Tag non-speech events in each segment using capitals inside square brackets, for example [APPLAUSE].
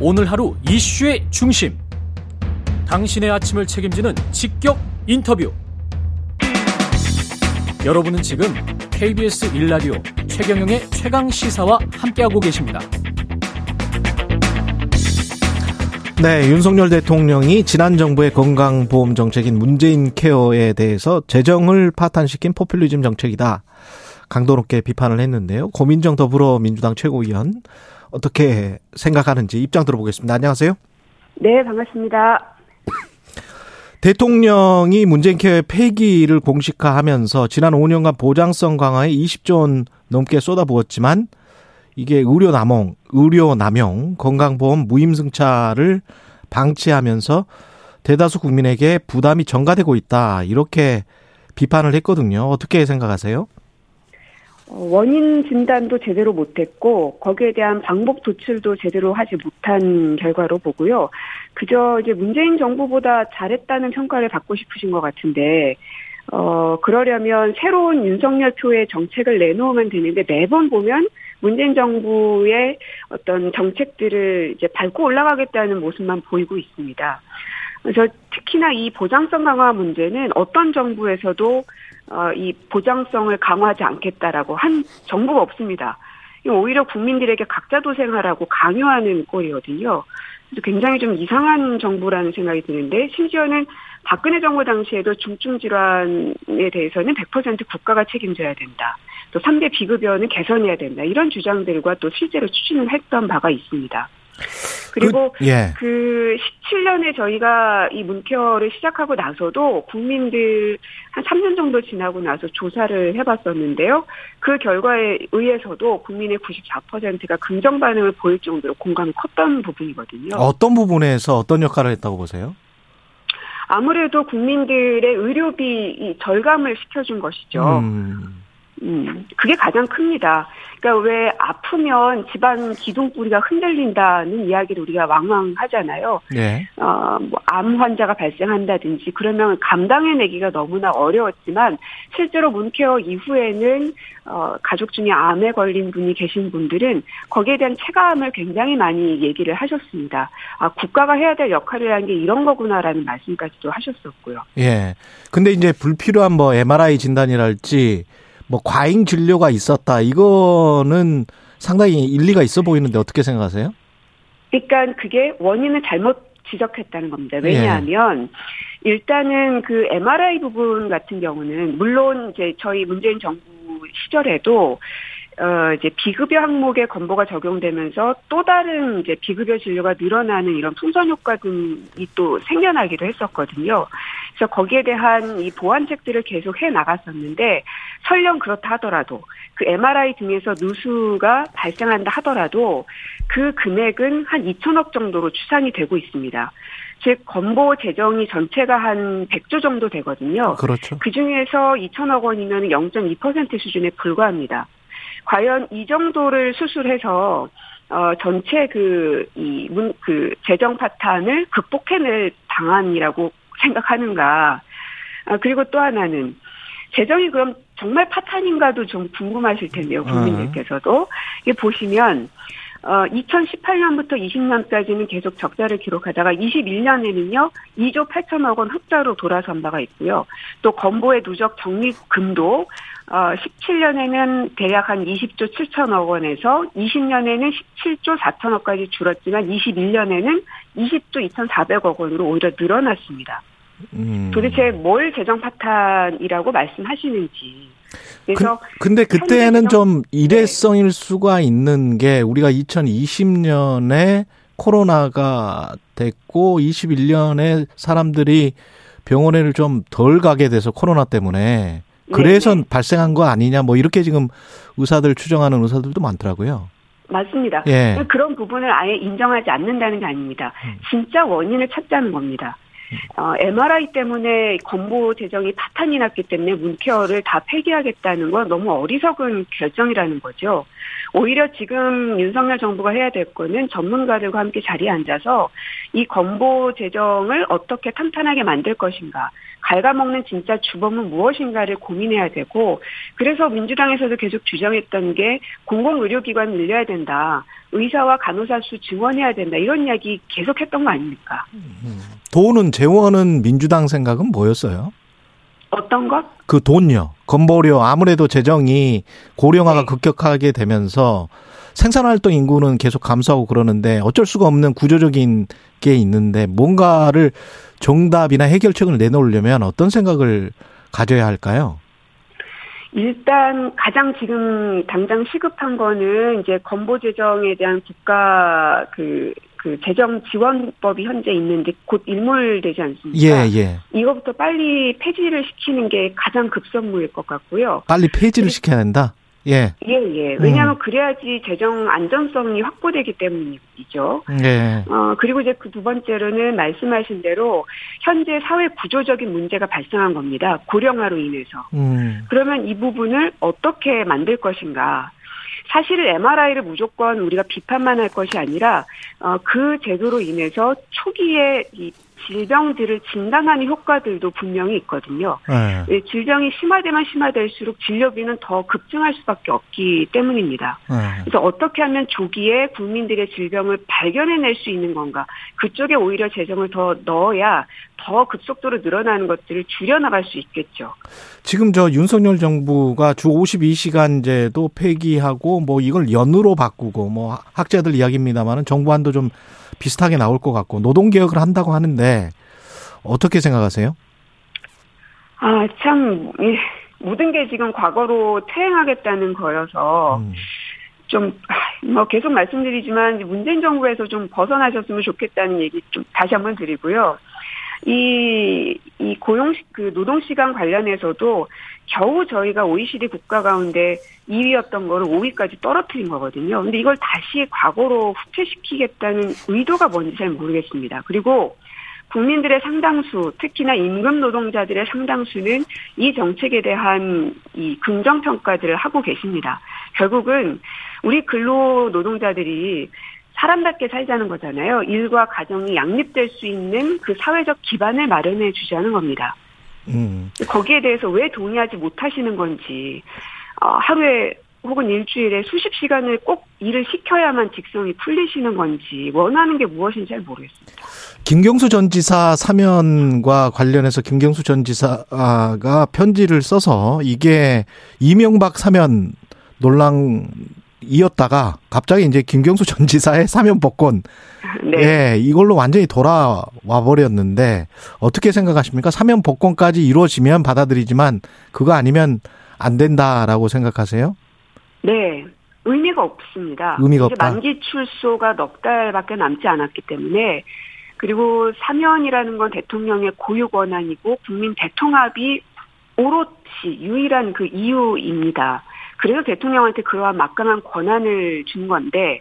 오늘 하루 이슈의 중심. 당신의 아침을 책임지는 직격 인터뷰. 여러분은 지금 KBS 일라디오 최경영의 최강 시사와 함께하고 계십니다. 네, 윤석열 대통령이 지난 정부의 건강보험 정책인 문재인 케어에 대해서 재정을 파탄시킨 포퓰리즘 정책이다. 강도 높게 비판을 했는데요. 고민정 더불어민주당 최고위원 어떻게 생각하는지 입장 들어보겠습니다. 안녕하세요. 네, 반갑습니다. 대통령이 문재인 케어의 폐기를 공식화하면서 지난 5년간 보장성 강화에 20조 원 넘게 쏟아부었지만 이게 의료 남용, 의료 남용, 건강보험 무임승차를 방치하면서 대다수 국민에게 부담이 전가되고 있다. 이렇게 비판을 했거든요. 어떻게 생각하세요? 어, 원인 진단도 제대로 못했고 거기에 대한 방법 도출도 제대로 하지 못한 결과로 보고요. 그저 이제 문재인 정부보다 잘했다는 평가를 받고 싶으신 것 같은데 어 그러려면 새로운 윤석열 표의 정책을 내놓으면 되는데 매번 보면 문재인 정부의 어떤 정책들을 이제 밟고 올라가겠다는 모습만 보이고 있습니다. 그래서 특히나 이 보장성 강화 문제는 어떤 정부에서도 어, 이 보장성을 강화하지 않겠다라고 한 정부가 없습니다. 오히려 국민들에게 각자 도생하라고 강요하는 꼴이거든요. 그래서 굉장히 좀 이상한 정부라는 생각이 드는데 심지어는 박근혜 정부 당시에도 중증 질환에 대해서는 100% 국가가 책임져야 된다. 또 3대 비급여는 개선해야 된다. 이런 주장들과 또 실제로 추진을 했던 바가 있습니다. [LAUGHS] 그리고 그, 예. 그 17년에 저희가 이 문케어를 시작하고 나서도 국민들 한 3년 정도 지나고 나서 조사를 해봤었는데요. 그 결과에 의해서도 국민의 94%가 긍정 반응을 보일 정도로 공감이 컸던 부분이거든요. 어떤 부분에서 어떤 역할을 했다고 보세요? 아무래도 국민들의 의료비 절감을 시켜준 것이죠. 음. 음, 그게 가장 큽니다. 그러니까 왜 아프면 집안 기둥뿌리가 흔들린다는 이야기를 우리가 왕왕 하잖아요. 네. 어, 뭐, 암 환자가 발생한다든지 그러면 감당해내기가 너무나 어려웠지만 실제로 문케어 이후에는 어, 가족 중에 암에 걸린 분이 계신 분들은 거기에 대한 체감을 굉장히 많이 얘기를 하셨습니다. 아, 국가가 해야 될 역할이라는 게 이런 거구나라는 말씀까지도 하셨었고요. 예. 근데 이제 불필요한 뭐 MRI 진단이랄지 뭐 과잉 진료가 있었다. 이거는 상당히 일리가 있어 보이는데 어떻게 생각하세요? 그러니까 그게 원인을 잘못 지적했다는 겁니다. 왜냐하면 예. 일단은 그 MRI 부분 같은 경우는 물론 이제 저희 문재인 정부 시절에도 어, 이제 비급여 항목에 건보가 적용되면서 또 다른 이제 비급여 진료가 늘어나는 이런 풍선 효과 등이 또 생겨나기도 했었거든요. 그래서 거기에 대한 이 보완책들을 계속 해 나갔었는데 설령 그렇다 하더라도 그 MRI 등에서 누수가 발생한다 하더라도 그 금액은 한 2천억 정도로 추산이 되고 있습니다. 즉 건보 재정이 전체가 한 100조 정도 되거든요. 그렇죠. 그 중에서 2천억 원이면 0.2% 수준에 불과합니다. 과연 이 정도를 수술해서 어 전체 그 이문그 그 재정 파탄을 극복해낼 방안이라고 생각하는가? 아 그리고 또 하나는 재정이 그럼 정말 파탄인가도 좀 궁금하실 텐데요, 국민들께서도. 이게 보시면, 어, 2018년부터 20년까지는 계속 적자를 기록하다가 21년에는요, 2조 8천억 원 흑자로 돌아선 바가 있고요. 또 건보의 누적 적립금도 어, 17년에는 대략 한 20조 7천억 원에서 20년에는 17조 4천억까지 줄었지만 21년에는 20조 2,400억 원으로 오히려 늘어났습니다. 음. 도대체 뭘 재정 파탄이라고 말씀하시는지. 그래서 그, 근데 그때는 좀 네. 일회성일 네. 수가 있는 게 우리가 2020년에 코로나가 됐고 21년에 사람들이 병원에를 좀 덜 가게 돼서 코로나 때문에 그래서 네네. 발생한 거 아니냐 뭐 이렇게 지금 의사들 추정하는 의사들도 많더라고요. 맞습니다. 예. 그런 부분을 아예 인정하지 않는다는 게 아닙니다. 음. 진짜 원인을 찾자는 겁니다. 어, MRI 때문에 건보 재정이 파탄이 났기 때문에 문케어를 다 폐기하겠다는 건 너무 어리석은 결정이라는 거죠. 오히려 지금 윤석열 정부가 해야 될 거는 전문가들과 함께 자리에 앉아서 이 건보 재정을 어떻게 탄탄하게 만들 것인가, 갉아먹는 진짜 주범은 무엇인가를 고민해야 되고, 그래서 민주당에서도 계속 주장했던 게 공공의료기관 늘려야 된다. 의사와 간호사 수 증원해야 된다. 이런 이야기 계속했던 거 아닙니까? 돈은 재원은 민주당 생각은 뭐였어요? 어떤 것? 그 돈요. 건보료 아무래도 재정이 고령화가 네. 급격하게 되면서 생산활동 인구는 계속 감소하고 그러는데 어쩔 수가 없는 구조적인 게 있는데 뭔가를 정답이나 해결책을 내놓으려면 어떤 생각을 가져야 할까요? 일단 가장 지금 당장 시급한 거는 이제 건보 재정에 대한 국가 그 그 재정 지원법이 현재 있는데 곧 일몰되지 않습니까? 예, 예. 이거부터 빨리 폐지를 시키는 게 가장 급선무일 것 같고요. 빨리 폐지를 시켜야 한다. 예. 예, 예. 왜냐하면 음. 그래야지 재정 안전성이 확보되기 때문이죠. 예. 어, 그리고 이제 그 두 번째로는 말씀하신 대로 현재 사회 구조적인 문제가 발생한 겁니다. 고령화로 인해서. 음. 그러면 이 부분을 어떻게 만들 것인가. 사실 MRI를 무조건 우리가 비판만 할 것이 아니라 어, 그 제도로 인해서 초기에 이 질병들을 진단하는 효과들도 분명히 있거든요. 네. 예, 질병이 심화되면 심화될수록 진료비는 더 급증할 수밖에 없기 때문입니다. 네. 그래서 어떻게 하면 조기에 국민들의 질병을 발견해낼 수 있는 건가? 그쪽에 오히려 재정을 더 넣어야 더 급속도로 늘어나는 것들을 줄여나갈 수 있겠죠. 지금 저 윤석열 정부가 주 52시간제도 폐기하고 뭐 이걸 연으로 바꾸고 뭐 학자들 이야기입니다만은 정부안도 좀 비슷하게 나올 것 같고 노동 개혁을 한다고 하는데 어떻게 생각하세요? 아, 참 모든 게 지금 과거로 퇴행하겠다는 거여서 음. 좀뭐 계속 말씀드리지만 문재인 정부에서 좀 벗어나셨으면 좋겠다는 얘기 좀 다시 한번 드리고요. 이, 이 고용, 그 노동 시간 관련해서도 겨우 저희가 OECD 국가 가운데 2위였던 거를 5위까지 떨어뜨린 거거든요. 근데 이걸 다시 과거로 후퇴시키겠다는 의도가 뭔지 잘 모르겠습니다. 그리고 국민들의 상당수, 특히나 임금 노동자들의 상당수는 이 정책에 대한 이 긍정 평가들을 하고 계십니다. 결국은 우리 근로 노동자들이 사람답게 살자는 거잖아요. 일과 가정이 양립될 수 있는 그 사회적 기반을 마련해 주자는 겁니다. 음. 거기에 대해서 왜 동의하지 못하시는 건지 어, 하루에 혹은 일주일에 수십 시간을 꼭 일을 시켜야만 직성이 풀리시는 건지 원하는 게 무엇인지 잘 모르겠습니다. 김경수 전 지사 사면과 관련해서 김경수 전 지사가 편지를 써서 이게 이명박 사면 논란 이었다가 갑자기 이제 김경수 전 지사의 [LAUGHS] 사면 복권 네. 예, 이걸로 완전히 돌아와 버렸는데 어떻게 생각하십니까? 사면 복권까지 이루어지면 받아들이지만 그거 아니면 안 된다라고 생각하세요? 네. 의미가 없습니다. 의미가 없다. 만기 출소가 넉 달밖에 남지 않았기 때문에 그리고 사면이라는 건 대통령의 고유 권한이고 국민 대통합이 오롯이 유일한 그 이유입니다. 그래서 대통령한테 그러한 막강한 권한을 준 건데,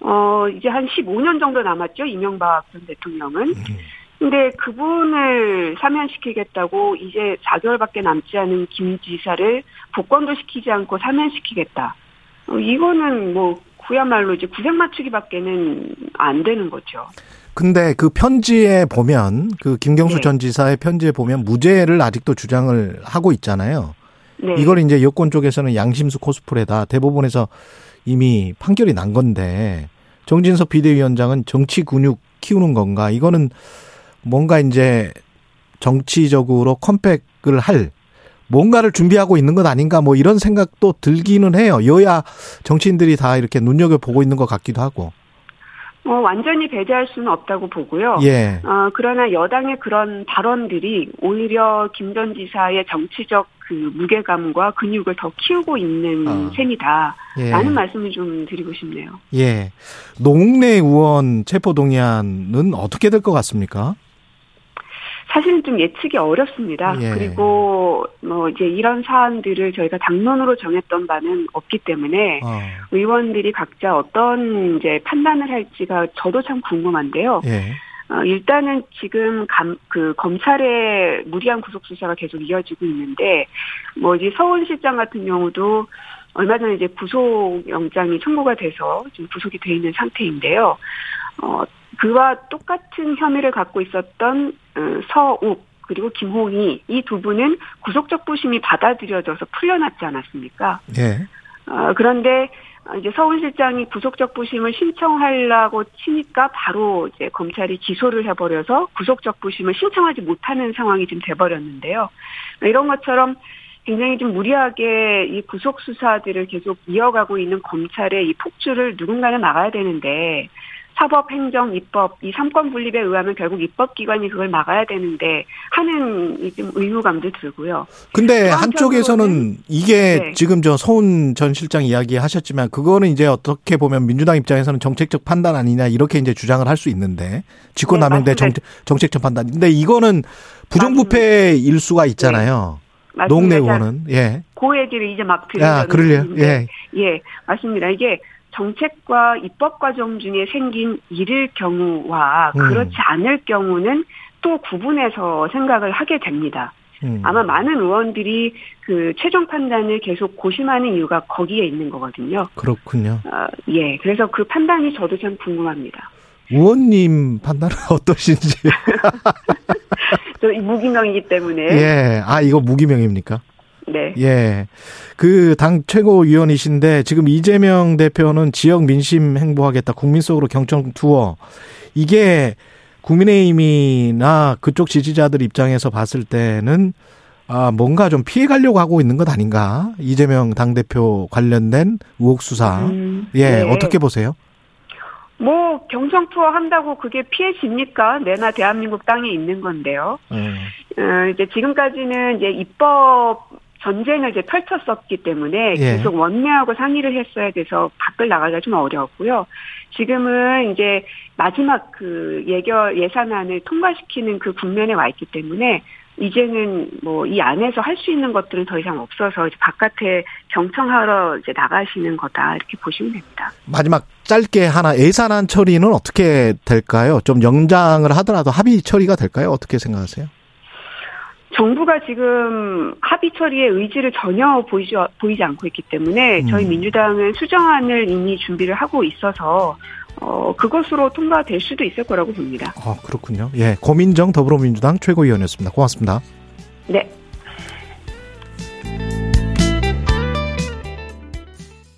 어, 이제 한 15년 정도 남았죠, 이명박 전 대통령은. 음. 근데 그분을 사면시키겠다고 이제 4개월밖에 남지 않은 김 지사를 복권도 시키지 않고 사면시키겠다. 어, 이거는 뭐 그야말로 이제 구색 맞추기밖에는 안 되는 거죠. 근데 그 편지에 보면 그 김경수 네. 전 지사의 편지에 보면 무죄를 아직도 주장을 하고 있잖아요. 네. 이걸 이제 여권 쪽에서는 양심수 코스프레다. 대법원에서 이미 판결이 난 건데 정진석 비대위원장은 정치 근육 키우는 건가? 이거는 뭔가 이제 정치적으로 컴팩을 할 뭔가를 준비하고 있는 것 아닌가 뭐 이런 생각도 들기는 해요. 여야 정치인들이 다 이렇게 눈여겨 보고 있는 것 같기도 하고. 어, 완전히 배제할 수는 없다고 보고요. 예. 어, 그러나 여당의 그런 발언들이 오히려 김 전 지사의 정치적 그 무게감과 근육을 더 키우고 있는 어. 셈이다. 예. 라는 말씀을 좀 드리고 싶네요. 예. 노웅래 의원 체포동의안은 어떻게 될 것 같습니까? 사실은 좀 예측이 어렵습니다. 예. 그리고 뭐 이제 이런 사안들을 저희가 당론으로 정했던 바는 없기 때문에 어. 의원들이 각자 어떤 이제 판단을 할지가 저도 참 궁금한데요. 예. 어, 일단은 지금 감, 그 검찰의 무리한 구속 수사가 계속 이어지고 있는데 뭐 이제 서울시장 같은 경우도 얼마 전에 이제 구속 영장이 청구가 돼서 지금 구속이 돼 있는 상태인데요. 어, 그와 똑같은 혐의를 갖고 있었던 어, 서욱 그리고 김홍희 이 두 분은 구속적 부심이 받아들여져서 풀려났지 않았습니까? 예. 어, 그런데 이제 서울실장이 구속적 부심을 신청하려고 치니까 바로 이제 검찰이 기소를 해버려서 구속적 부심을 신청하지 못하는 상황이 지금 돼버렸는데요. 이런 것처럼 굉장히 좀 무리하게 이 구속 수사들을 계속 이어가고 있는 검찰의 이 폭주를 누군가는 막아야 되는데 사법, 행정, 입법 이 삼권 분립에 의하면 결국 입법기관이 그걸 막아야 되는데 하는 좀 의무감도 들고요. 근데 한쪽에서는 이게 네. 지금 저 서훈 전 실장 이야기 하셨지만 그거는 이제 어떻게 보면 민주당 입장에서는 정책적 판단 아니냐 이렇게 이제 주장을 할 수 있는데 직권남용대 네, 정책 적 판단. 근데 이거는 부정부패일 수가 있잖아요. 네. 농내 의원은 예. 그 얘기를 이제 막 들으려는 아, 그럴래요? 예. 예, 맞습니다. 이게 정책과 입법 과정 중에 생긴 일일 경우와 음. 그렇지 않을 경우는 또 구분해서 생각을 하게 됩니다. 음. 아마 많은 의원들이 그 최종 판단을 계속 고심하는 이유가 거기에 있는 거거든요. 그렇군요. 어, 예. 그래서 그 판단이 저도 참 궁금합니다. 의원님 판단은 [LAUGHS] 어떠신지. [LAUGHS] 저 무기명이기 때문에. 예. 아, 이거 무기명입니까? 네. 예. 그 당 최고위원이신데 지금 이재명 대표는 지역 민심 행보하겠다. 국민 속으로 경청 투어. 이게 국민의힘이나 그쪽 지지자들 입장에서 봤을 때는 아, 뭔가 좀 피해 가려고 하고 있는 것 아닌가? 이재명 당대표 관련된 의혹 수사. 음, 예, 네. 어떻게 보세요? 뭐 경청 투어 한다고 그게 피해집니까? 내나 대한민국 땅에 있는 건데요. 음. 어, 이제 지금까지는 이제 입법 전쟁을 이제 펼쳤었기 때문에 예. 계속 원내하고 상의를 했어야 돼서 밖을 나가기가 좀 어려웠고요. 지금은 이제 마지막 그 예결 예산안을 통과시키는 그 국면에 와 있기 때문에 이제는 뭐 이 안에서 할 수 있는 것들은 더 이상 없어서 이제 바깥에 경청하러 이제 나가시는 거다 이렇게 보시면 됩니다. 마지막 짧게 하나 예산안 처리는 어떻게 될까요? 좀 연장을 하더라도 합의 처리가 될까요? 어떻게 생각하세요? 정부가 지금 합의 처리의 의지를 전혀 보이지, 보이지 않고 있기 때문에 음. 저희 민주당은 수정안을 이미 준비를 하고 있어서 어, 그것으로 통과될 수도 있을 거라고 봅니다. 아, 그렇군요. 예. 고민정 더불어민주당 최고위원이었습니다. 고맙습니다. 네.